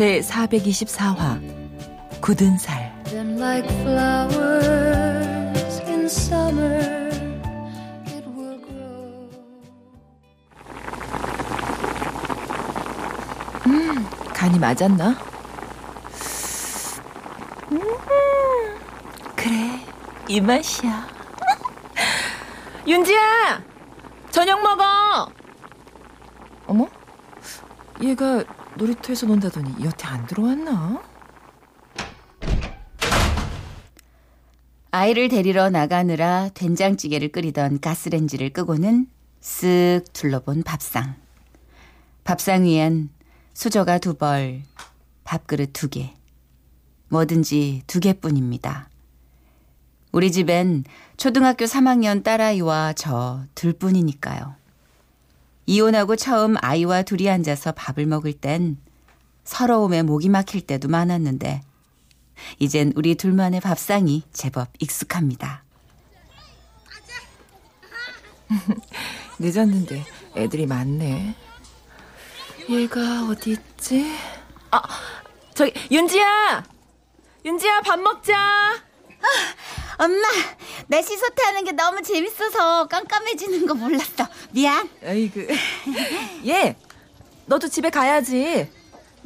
제 424화 굳은 살 grow. 간이 맞았나? 음, 그래 이 맛이야 윤지야 저녁 먹어 어머 얘가 놀이터에서 논다더니 여태 안 들어왔나? 아이를 데리러 나가느라 된장찌개를 끓이던 가스렌지를 끄고는 쓱 둘러본 밥상. 밥상 위엔 수저가 두 벌, 밥그릇 두 개. 뭐든지 두 개뿐입니다. 우리 집엔 초등학교 3학년 딸아이와 저 둘뿐이니까요. 이혼하고 처음 아이와 둘이 앉아서 밥을 먹을 땐 서러움에 목이 막힐 때도 많았는데 이젠 우리 둘만의 밥상이 제법 익숙합니다. 늦었는데 애들이 많네. 얘가 어디 있지? 아, 저기 윤지야, 윤지야 밥 먹자. 엄마, 날씨 소태 하는 게 너무 재밌어서 깜깜해지는 거 몰랐어. 미안. 아이고, 얘, 너도 집에 가야지.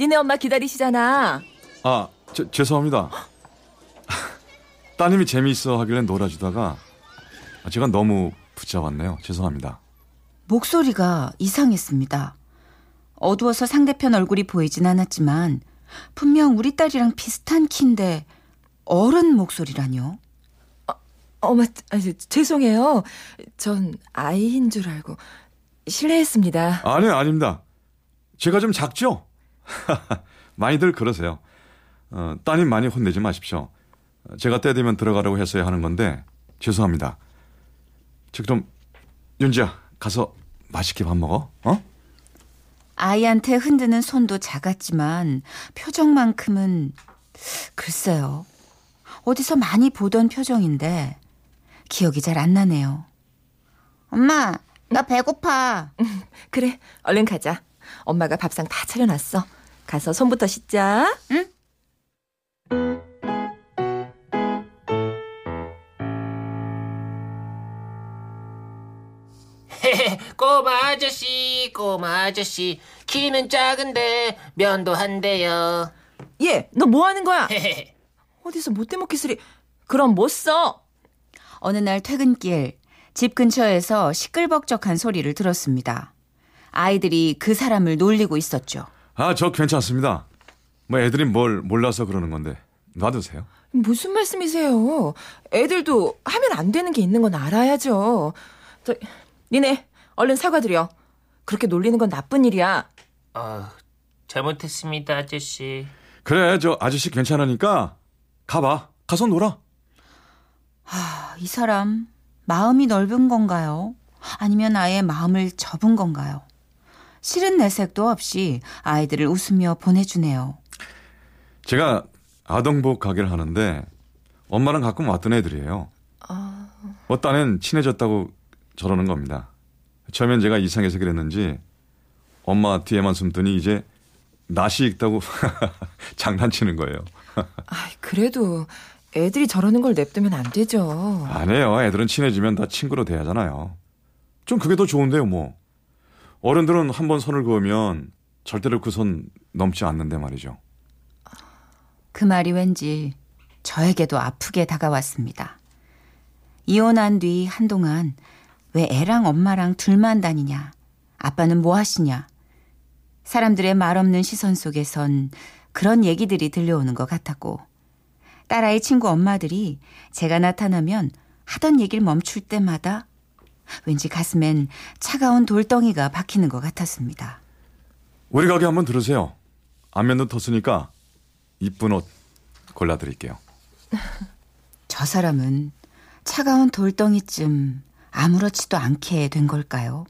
니네 엄마 기다리시잖아. 아 저, 죄송합니다. 따님이 재미있어 하길래 놀아주다가 제가 너무 붙잡았네요. 죄송합니다. 목소리가 이상했습니다. 어두워서 상대편 얼굴이 보이진 않았지만 분명 우리 딸이랑 비슷한 키인데 어른 목소리라뇨. 어머, 아, 저, 죄송해요. 전 아이인 줄 알고 실례했습니다. 아니 아닙니다. 제가 좀 작죠? 많이들 그러세요. 어, 따님 많이 혼내지 마십시오. 제가 때 되면 들어가라고 했어야 하는 건데 죄송합니다. 저 그럼 윤지야 가서 맛있게 밥 먹어. 어? 아이한테 흔드는 손도 작았지만 표정만큼은 글쎄요. 어디서 많이 보던 표정인데 기억이 잘 안 나네요. 엄마, 나 배고파. 그래, 얼른 가자. 엄마가 밥상 다 차려놨어. 가서 손부터 씻자. 응? 꼬마 아저씨, 꼬마 아저씨, 키는 작은데 면도 한대요. 얘, 너 뭐 하는 거야? 어디서 못돼 먹기 소리. 그럼 못 써. 어느 날 퇴근길 집 근처에서 시끌벅적한 소리를 들었습니다. 아이들이 그 사람을 놀리고 있었죠. 아 저 괜찮습니다. 뭐 애들이 뭘 몰라서 그러는 건데 놔두세요. 무슨 말씀이세요? 애들도 하면 안 되는 게 있는 건 알아야죠. 저, 니네, 얼른 사과드려. 그렇게 놀리는 건 나쁜 일이야. 아, 잘못했습니다, 아저씨. 그래 저 아저씨 괜찮으니까 가봐. 가서 놀아. 아, 이 사람 마음이 넓은 건가요? 아니면 아예 마음을 접은 건가요? 싫은 내색도 없이 아이들을 웃으며 보내주네요. 제가 아동복 가게를 하는데 엄마랑 가끔 왔던 애들이에요. 뭐 딴엔 친해졌다고 저러는 겁니다. 처음엔 제가 이상해서 그랬는지 엄마 뒤에만 숨더니 이제 낯이 익다고 장난치는 거예요. 아, 그래도 애들이 저러는 걸 냅두면 안 되죠. 아니에요. 애들은 친해지면 다 친구로 돼야잖아요. 좀 그게 더 좋은데요, 뭐. 어른들은 한 번 선을 그으면 절대로 그 선 넘지 않는데 말이죠. 그 말이 왠지 저에게도 아프게 다가왔습니다. 이혼한 뒤 한동안 왜 애랑 엄마랑 둘만 다니냐? 아빠는 뭐 하시냐? 사람들의 말없는 시선 속에선 그런 얘기들이 들려오는 것 같았고 딸아이 친구 엄마들이 제가 나타나면 하던 얘기를 멈출 때마다 왠지 가슴엔 차가운 돌덩이가 박히는 것 같았습니다. 우리 가게 한번 들으세요. 안면도 텄으니까 이쁜 옷 골라드릴게요. 저 사람은 차가운 돌덩이쯤 아무렇지도 않게 된 걸까요?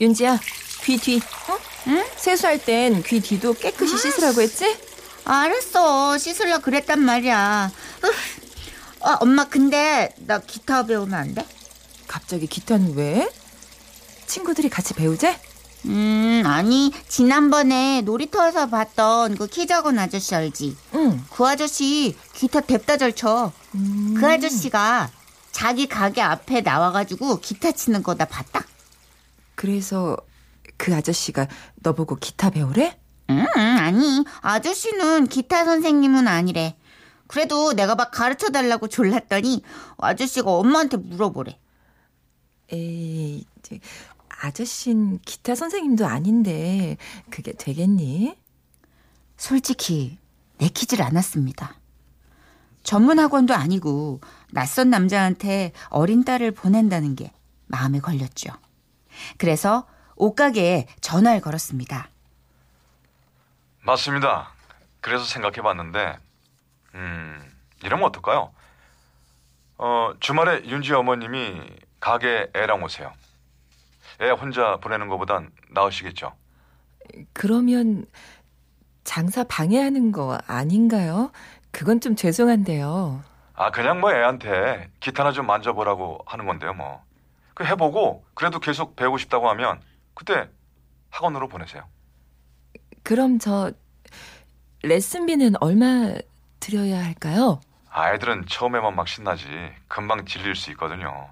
윤지야, 귀 뒤. 어? 응? 세수할 땐 귀 뒤도 깨끗이 씻으라고 했지? 알았어. 씻으려 그랬단 말이야. 으, 어, 엄마 근데 나 기타 배우면 안 돼? 갑자기 기타는 왜? 친구들이 같이 배우재? 음, 아니 지난번에 놀이터에서 봤던 그 키 작은 아저씨 알지? 응. 그 아저씨 기타 뎁다 잘 쳐. 그 아저씨가 자기 가게 앞에 나와가지고 기타 치는 거 나 봤다. 그래서 그 아저씨가 너 보고 기타 배우래? 음, 아니 아저씨는 기타 선생님은 아니래. 그래도 내가 막 가르쳐 달라고 졸랐더니 아저씨가 엄마한테 물어보래. 에이, 아저씨는 기타 선생님도 아닌데 그게 되겠니? 솔직히 내키질 않았습니다. 전문 학원도 아니고 낯선 남자한테 어린 딸을 보낸다는 게 마음에 걸렸죠. 그래서 옷가게에 전화를 걸었습니다. 맞습니다. 그래서 생각해 봤는데, 음, 이러면 어떨까요? 어, 주말에 윤지 어머님이 가게 애랑 오세요. 애 혼자 보내는 것보단 나으시겠죠. 그러면 장사 방해하는 거 아닌가요? 그건 좀 죄송한데요. 아, 그냥 뭐 애한테 기타나 좀 만져보라고 하는 건데요, 뭐. 그 해보고, 그래도 계속 배우고 싶다고 하면, 그때 학원으로 보내세요. 그럼 저 레슨비는 얼마 드려야 할까요? 아이들은 처음에만 막 신나지, 금방 질릴 수 있거든요.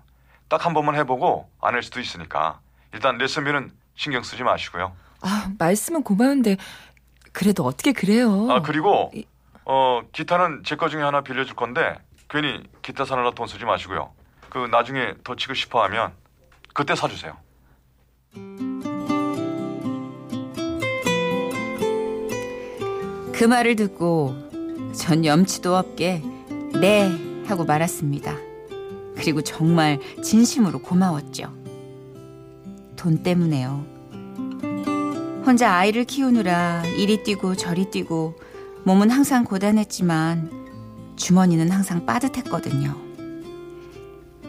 딱 한 번만 해보고, 안 할 수도 있으니까, 일단 레슨비는 신경 쓰지 마시고요. 아, 말씀은 고마운데 그래도 어떻게 그래요? 아, 그리고, 이- 어, 기타는 제 거 중에 하나 빌려줄 건데, 괜히 기타 사느라 돈 쓰지 마시고요. 그, 나중에 더 치고 싶어 하면, 그때 사주세요. 그 말을 듣고 전 염치도 없게 네 하고 말았습니다. 그리고 정말 진심으로 고마웠죠. 돈 때문에요. 혼자 아이를 키우느라 이리 뛰고 저리 뛰고 몸은 항상 고단했지만 주머니는 항상 빠듯했거든요.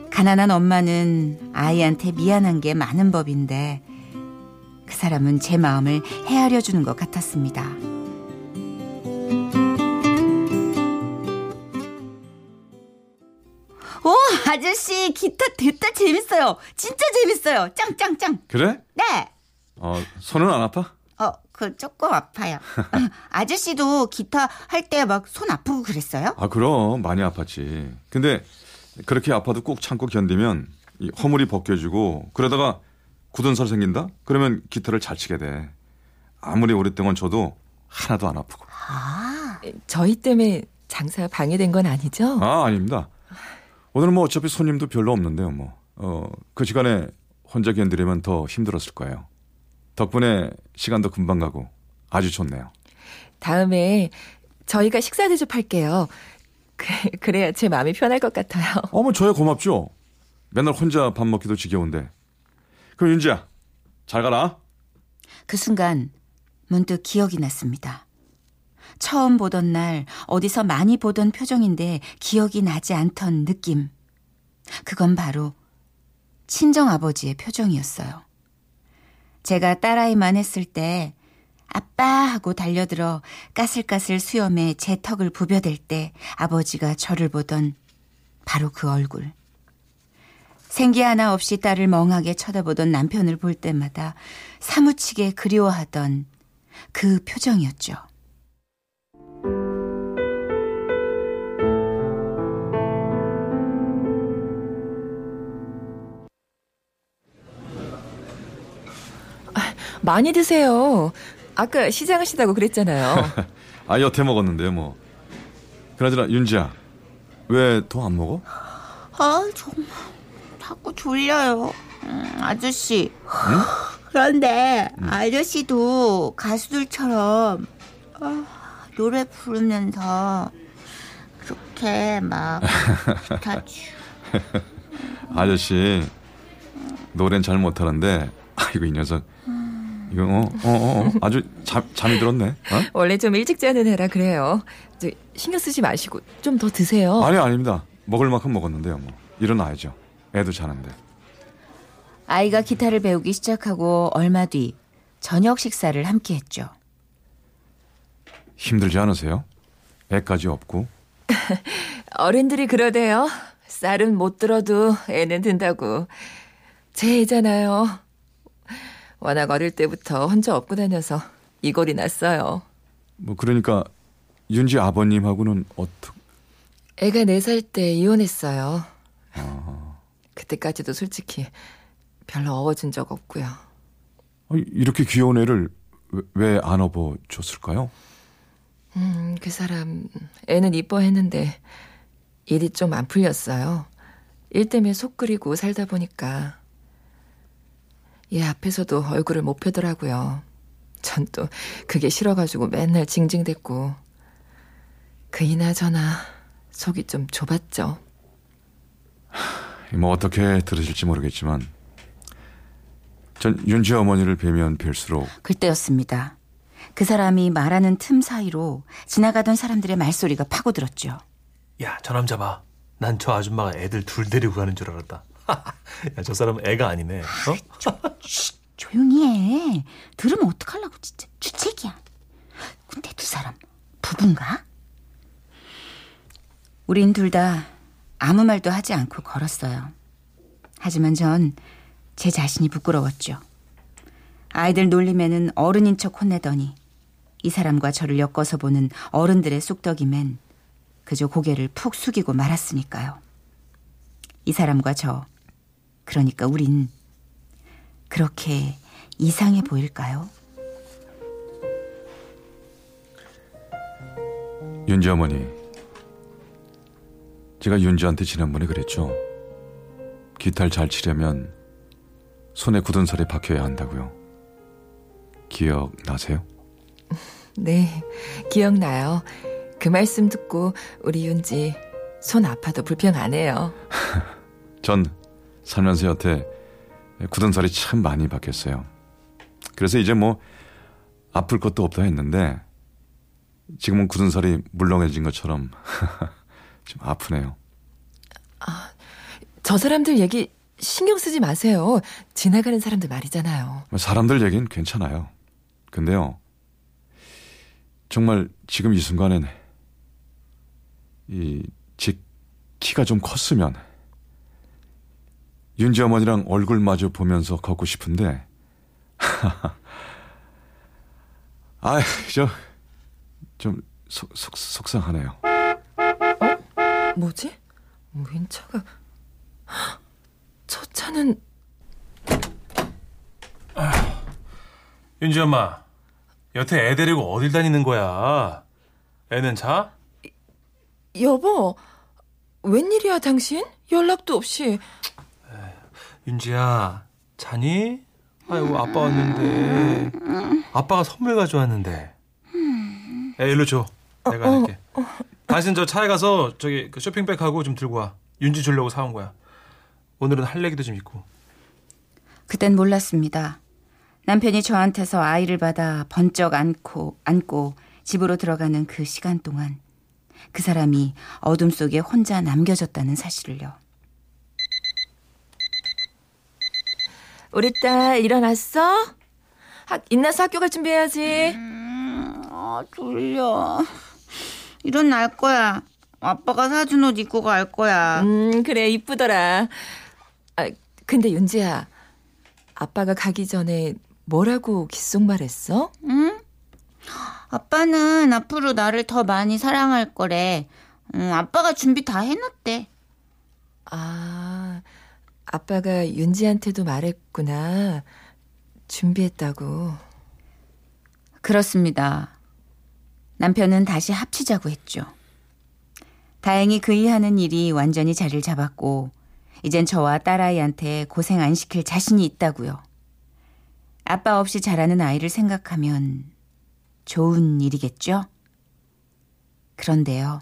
가난한 엄마는 아이한테 미안한 게 많은 법인데 그 사람은 제 마음을 헤아려 주는 것 같았습니다. 오, 아저씨, 기타 됐다 재밌어요. 진짜 재밌어요. 짱짱짱. 그래? 네. 어, 손은 안 아파? 어, 그 조금 아파요. 아저씨도 기타 할 때 막 손 아프고 그랬어요? 아, 그럼 많이 아팠지. 근데 그렇게 아파도 꾹 참고 견디면 이 허물이 벗겨지고 그러다가 굳은 살 생긴다? 그러면 기타를 잘 치게 돼. 아무리 오랫동안 쳐도 하나도 안 아프고. 저희 때문에 장사 방해된 건 아니죠? 아, 아닙니다. 오늘은 뭐 어차피 손님도 별로 없는데요, 뭐. 어, 그 시간에 혼자 견디려면 더 힘들었을 거예요. 덕분에 시간도 금방 가고 아주 좋네요. 다음에 저희가 식사 대접할게요. 그, 그래야 제 마음이 편할 것 같아요. 어머, 저야 고맙죠. 맨날 혼자 밥 먹기도 지겨운데. 그럼 윤지야, 잘 가라. 그 순간 문득 기억이 났습니다. 처음 보던 날 어디서 많이 보던 표정인데 기억이 나지 않던 느낌. 그건 바로 친정 아버지의 표정이었어요. 제가 딸아이만 했을 때 아빠 하고 달려들어 까슬까슬 수염에 제 턱을 부벼댈 때 아버지가 저를 보던 바로 그 얼굴. 생기 하나 없이 딸을 멍하게 쳐다보던 남편을 볼 때마다 사무치게 그리워하던 그 표정이었죠. 많이 드세요. 아까 시장하시다고 그랬잖아요. 아, 여태 먹었는데요, 뭐. 그나저나, 윤지야, 왜 더 안 먹어? 아, 정말 자꾸 졸려요. 음, 아저씨. 그런데 아저씨도 가수들처럼 아, 노래 부르면서 그렇게 막치 아저씨, 노래는 잘 못하는데, 아이고, 이 녀석. 이거 어, 어, 어, 어. 아주 잠, 잠이 들었네. 어? 원래 좀 일찍 자는 애라 그래요. 저, 신경 쓰지 마시고 좀 더 드세요. 아니 아닙니다. 먹을 만큼 먹었는데요. 뭐 일어나야죠. 애도 자는데. 아이가 기타를 배우기 시작하고 얼마 뒤 저녁 식사를 함께 했죠. 힘들지 않으세요? 애까지 없고. 어른들이 그러대요. 쌀은 못 들어도 애는 든다고. 제 애잖아요. 워낙 어릴 때부터 혼자 업고 다녀서 이 꼴이 났어요. 뭐 그러니까 윤지 아버님하고는 어떻게 애가 4살 때 이혼했어요. 그때까지도 솔직히 별로 어워준 적 없고요. 아니, 이렇게 귀여운 애를 왜 안 업어 줬을까요? 음, 그 사람 애는 이뻐했는데 일이 좀 안 풀렸어요. 일 때문에 속 끓이고 살다 보니까 얘 앞에서도 얼굴을 못 펴더라고요. 전 또 그게 싫어가지고 맨날 징징댔고 그 이나저나 속이 좀 좁았죠. 뭐 어떻게 들으실지 모르겠지만 전 윤지 어머니를 뵈면 뵐수록 그때였습니다. 그 사람이 말하는 틈 사이로 지나가던 사람들의 말소리가 파고들었죠. 야, 저 남자 봐. 난 저 아줌마가 애들 둘 데리고 가는 줄 알았다. 야, 저 사람은 애가 아니네. 어? 조용히 해. 들으면 어떡하려고 진짜 주책이야. 근데 두 사람 부부인가? 우린 둘 다 아무 말도 하지 않고 걸었어요. 하지만 전 제 자신이 부끄러웠죠. 아이들 놀림에는 어른인 척 혼내더니 이 사람과 저를 엮어서 보는 어른들의 쑥덕임엔 그저 고개를 푹 숙이고 말았으니까요. 이 사람과 저, 그러니까 우린 그렇게 이상해 보일까요? 윤지 어머니 제가 윤지한테 지난번에 그랬죠. 기타를 잘 치려면 손에 굳은 살이 박혀야 한다고요. 기억나세요? 네, 기억나요. 그 말씀 듣고 우리 윤지 손 아파도 불평 안 해요. 전 살면서 여태 굳은 살이 참 많이 박혔어요. 그래서 이제 뭐 아플 것도 없다 했는데 지금은 굳은 살이 물렁해진 것처럼 좀 아프네요. 저 사람들 얘기 신경 쓰지 마세요. 지나가는 사람들 말이잖아요. 사람들 얘기는 괜찮아요. 근데요, 정말 지금 이 순간엔 이제 키가 좀 컸으면 윤지 어머니랑 얼굴 마주 보면서 걷고 싶은데 아, 저 좀 속 속상하네요. 뭐지? 웬 차가? 헉, 저 차는 윤지 엄마, 여태 애 데리고 어딜 다니는 거야? 애는 자? 여보. 웬일이야 당신? 연락도 없이. 윤지야, 자니? 아이고, 아빠 왔는데. 아빠가 선물 가져왔는데. 애 일로 줘. 내가 할게. 당신 저 차에 가서 저기 그 쇼핑백하고 좀 들고 와. 윤지 주려고 사온 거야. 오늘은 할 얘기도 좀 있고. 그땐 몰랐습니다. 남편이 저한테서 아이를 받아 번쩍 안고, 안고 집으로 들어가는 그 시간 동안 그 사람이 어둠 속에 혼자 남겨졌다는 사실을요. 우리 딸 일어났어? 학, 인나서 학교 갈 준비해야지. 아, 졸려. 일어날 거야. 아빠가 사준 옷 입고 갈 거야. 음, 그래, 이쁘더라. 아, 근데 윤지야, 아빠가 가기 전에 뭐라고 귓속말 했어? 응? 아빠는 앞으로 나를 더 많이 사랑할 거래. 응, 아빠가 준비 다 해놨대. 아, 아빠가 윤지한테도 말했구나. 준비했다고. 그렇습니다. 남편은 다시 합치자고 했죠. 다행히 그이 하는 일이 완전히 자리를 잡았고, 이젠 저와 딸아이한테 고생 안 시킬 자신이 있다고요. 아빠 없이 자라는 아이를 생각하면 좋은 일이겠죠? 그런데요.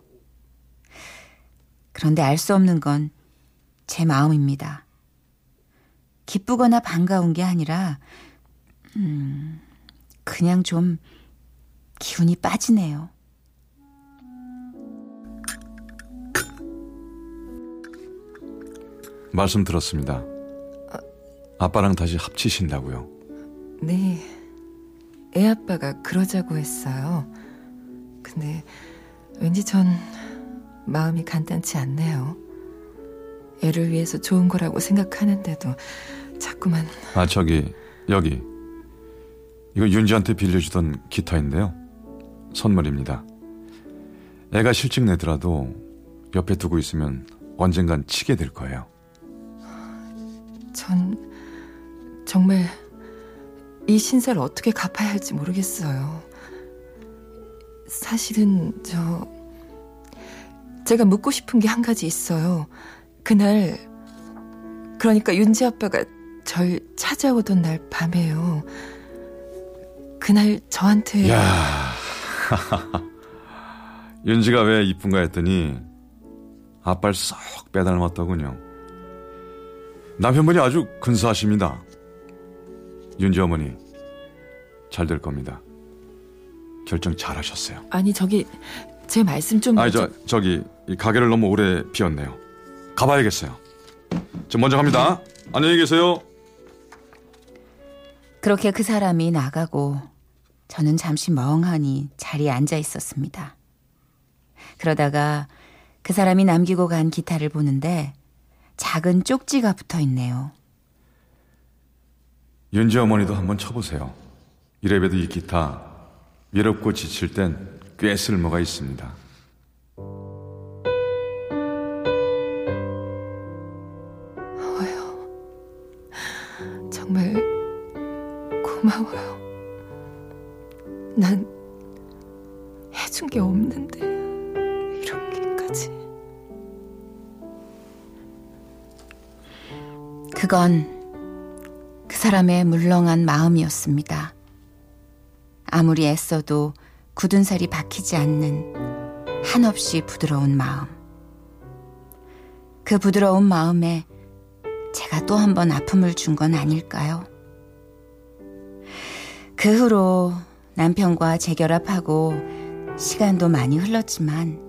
그런데 알 수 없는 건 제 마음입니다. 기쁘거나 반가운 게 아니라, 그냥 좀 기운이 빠지네요. 말씀 들었습니다. 아빠랑 다시 합치신다고요. 네. 애 아빠가 그러자고 했어요. 근데 왠지 전 마음이 간단치 않네요. 애를 위해서 좋은 거라고 생각하는데도 자꾸만 아 저기 여기 이거 윤지한테 빌려주던 기타인데요. 선물입니다. 애가 실직 내더라도 옆에 두고 있으면 언젠간 치게 될 거예요. 전 정말 이 신세를 어떻게 갚아야 할지 모르겠어요. 사실은 저 제가 묻고 싶은 게 한 가지 있어요. 그날 그러니까 윤지 아빠가 절 찾아오던 날 밤에요. 그날 저한테 야 윤지가 왜 이쁜가 했더니 아빠를 쏙 빼닮았더군요. 남편분이 아주 근사하십니다. 윤지 어머니 잘 될 겁니다. 결정 잘하셨어요. 아니 저기 제 말씀 좀 아니 저 저기 이 가게를 너무 오래 비웠네요. 가봐야겠어요. 저 먼저 갑니다. 안녕히 계세요. 그렇게 그 사람이 나가고 저는 잠시 멍하니 자리에 앉아 있었습니다. 그러다가 그 사람이 남기고 간 기타를 보는데 작은 쪽지가 붙어 있네요. 윤지 어머니도 한번 쳐보세요. 이래봬도 이 기타 외롭고 지칠 땐 꽤 쓸모가 있습니다. 정말 고마워요. 난 해준 게 없는데 이렇게까지. 그건 그 사람의 물렁한 마음이었습니다. 아무리 애써도 굳은 살이 박히지 않는 한없이 부드러운 마음. 그 부드러운 마음에 제가 또 한 번 아픔을 준 건 아닐까요? 그 후로 남편과 재결합하고 시간도 많이 흘렀지만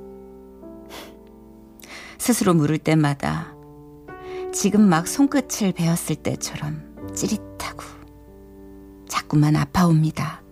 스스로 물을 때마다 지금 막 손끝을 베었을 때처럼 찌릿하고 자꾸만 아파옵니다.